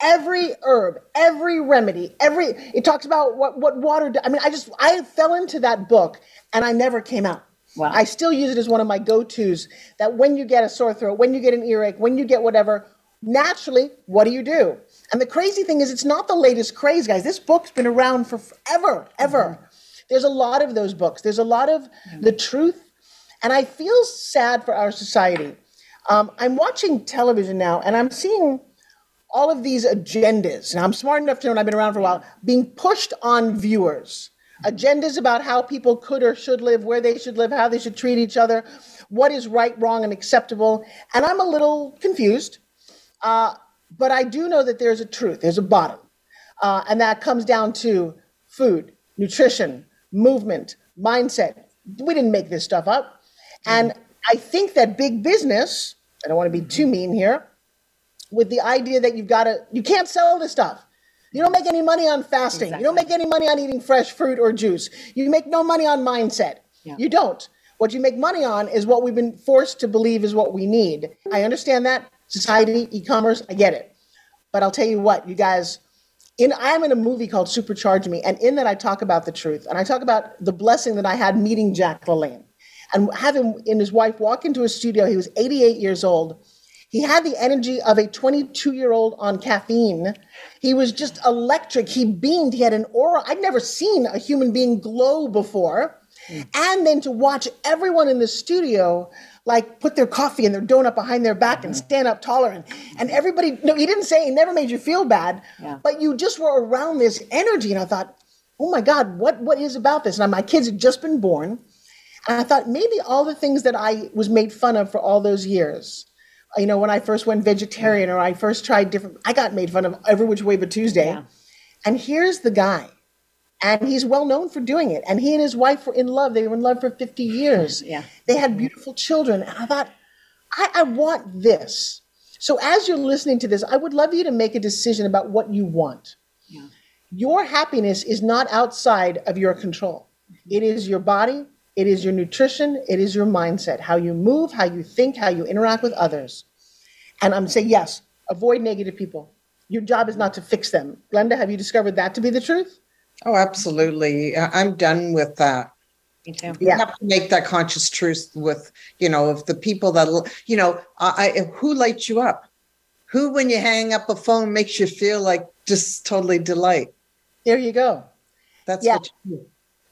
Every herb, every remedy, every it talks about what what water. I mean, I just I fell into that book, and I never came out. Wow. I still use it as one of my go-tos. That when you get a sore throat, when you get an earache, when you get whatever, naturally, what do you do? And the crazy thing is, it's not the latest craze, guys. This book's been around for forever, ever. Mm-hmm. There's a lot of those books. There's a lot of mm-hmm. the truth. And I feel sad for our society. Um, I'm watching television now and I'm seeing all of these agendas. Now, I'm smart enough to know, and I've been around for a while, being pushed on viewers. Agendas about how people could or should live, where they should live, how they should treat each other, what is right, wrong, and acceptable. And I'm a little confused. Uh, but I do know that there's a truth, there's a bottom. Uh, and that comes down to food, nutrition, movement, mindset. We didn't make this stuff up. And I think that big business, I don't want to be too mean here, with the idea that you've got to, you can't sell this stuff. You don't make any money on fasting. Exactly. You don't make any money on eating fresh fruit or juice. You make no money on mindset. Yeah. You don't. What you make money on is what we've been forced to believe is what we need. I understand that. Society, e commerce, I get it. But I'll tell you what, you guys, in I'm in a movie called Supercharge Me, and in that I talk about the truth. And I talk about the blessing that I had meeting Jack LaLanne and have him and his wife walk into a studio. He was 88 years old. He had the energy of a 22 year old on caffeine. He was just electric. He beamed. He had an aura. I'd never seen a human being glow before. Mm. And then to watch everyone in the studio like put their coffee and their donut behind their back mm-hmm. and stand up taller and, and everybody no he didn't say he never made you feel bad yeah. but you just were around this energy and i thought oh my god what what is about this and my kids had just been born and i thought maybe all the things that i was made fun of for all those years you know when i first went vegetarian or i first tried different i got made fun of every which way but tuesday yeah. and here's the guy and he's well known for doing it. And he and his wife were in love. They were in love for 50 years. Yeah. They had beautiful children. And I thought, I, I want this. So as you're listening to this, I would love you to make a decision about what you want. Yeah. Your happiness is not outside of your control. Mm-hmm. It is your body, it is your nutrition, it is your mindset, how you move, how you think, how you interact with others. And I'm saying, yes, avoid negative people. Your job is not to fix them. Glenda, have you discovered that to be the truth? Oh, absolutely. I'm done with that. Me too. You yeah. have to make that conscious truth with, you know, of the people that, you know, I, who lights you up? Who, when you hang up a phone, makes you feel like just totally delight? There you go. That's yeah. what you do.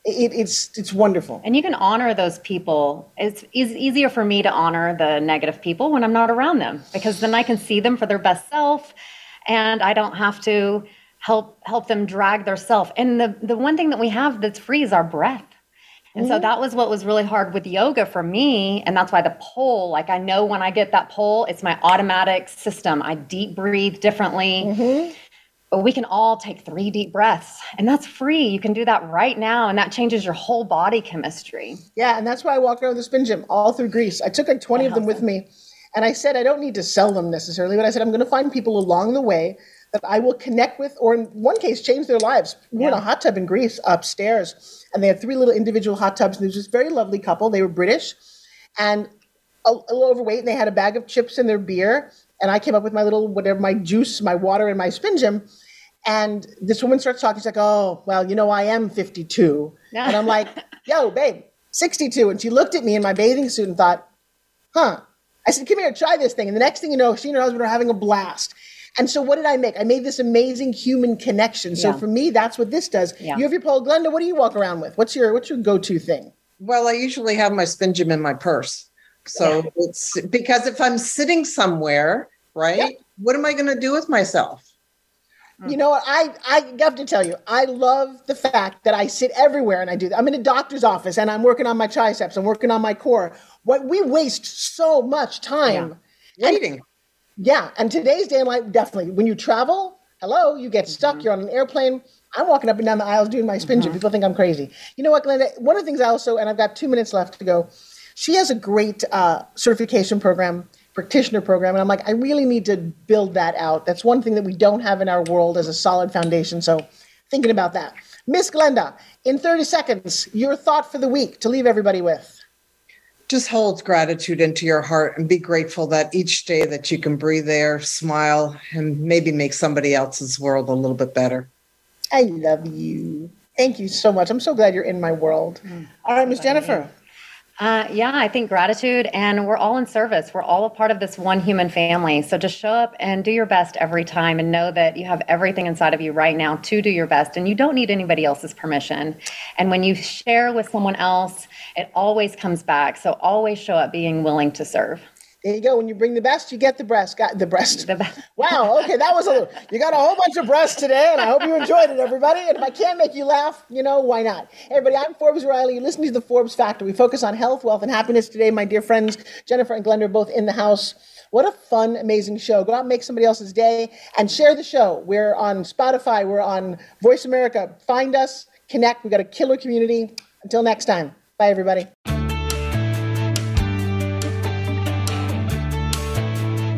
It, it's it's wonderful, and you can honor those people. It's, it's easier for me to honor the negative people when I'm not around them because then I can see them for their best self, and I don't have to help help them drag their self. And the the one thing that we have that's free is our breath. And mm-hmm. so that was what was really hard with yoga for me. And that's why the pole, like I know when I get that pole, it's my automatic system. I deep breathe differently. Mm-hmm. But we can all take three deep breaths, and that's free. You can do that right now, and that changes your whole body chemistry. Yeah, and that's why I walked around the spin gym all through Greece. I took like 20 of them with me. And I said, I don't need to sell them necessarily, but I said, I'm going to find people along the way that I will connect with, or in one case, change their lives. We yeah. were in a hot tub in Greece upstairs, and they had three little individual hot tubs. And there was this very lovely couple. They were British and a, a little overweight, and they had a bag of chips and their beer. And I came up with my little, whatever, my juice, my water, and my spin gym. And this woman starts talking. She's like, "Oh, well, you know, I am 52," yeah. and I'm like, "Yo, babe, 62." And she looked at me in my bathing suit and thought, "Huh." I said, "Come here, try this thing." And the next thing you know, she and her husband are having a blast. And so what did I make? I made this amazing human connection. So yeah. for me, that's what this does. Yeah. You have your pole. Glenda, what do you walk around with? What's your what's your go-to thing? Well, I usually have my spin in my purse. So yeah. it's because if I'm sitting somewhere, right, yep. what am I going to do with myself? You know what? I, I have to tell you, I love the fact that I sit everywhere and I do that. I'm in a doctor's office and I'm working on my triceps, I'm working on my core. What we waste so much time yeah. waiting. Yeah, and today's day and night, definitely. When you travel, hello, you get stuck. Mm-hmm. You're on an airplane. I'm walking up and down the aisles doing my spin mm-hmm. People think I'm crazy. You know what, Glenda? One of the things I also, and I've got two minutes left to go. She has a great uh, certification program, practitioner program, and I'm like, I really need to build that out. That's one thing that we don't have in our world as a solid foundation. So, thinking about that, Miss Glenda, in 30 seconds, your thought for the week to leave everybody with just hold gratitude into your heart and be grateful that each day that you can breathe air, smile, and maybe make somebody else's world a little bit better. I love you. Thank you so much. I'm so glad you're in my world. Mm, All right, Miss Jennifer. Uh, yeah, I think gratitude, and we're all in service. We're all a part of this one human family. So just show up and do your best every time, and know that you have everything inside of you right now to do your best, and you don't need anybody else's permission. And when you share with someone else, it always comes back. So always show up being willing to serve. There you go. When you bring the best, you get the breast. Got the breast. The best. Wow. Okay, that was a little. You got a whole bunch of breasts today, and I hope you enjoyed it, everybody. And if I can't make you laugh, you know why not? Hey, everybody, I'm Forbes Riley. You listen to the Forbes Factor. We focus on health, wealth, and happiness today. My dear friends Jennifer and Glenda are both in the house. What a fun, amazing show. Go out and make somebody else's day and share the show. We're on Spotify, we're on Voice America. Find us, connect. We've got a killer community. Until next time, bye, everybody.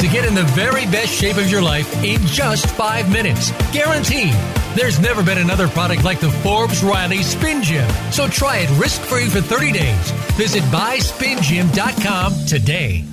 to get in the very best shape of your life in just five minutes. Guaranteed. There's never been another product like the Forbes Riley Spin Gym. So try it risk free for 30 days. Visit buyspingym.com today.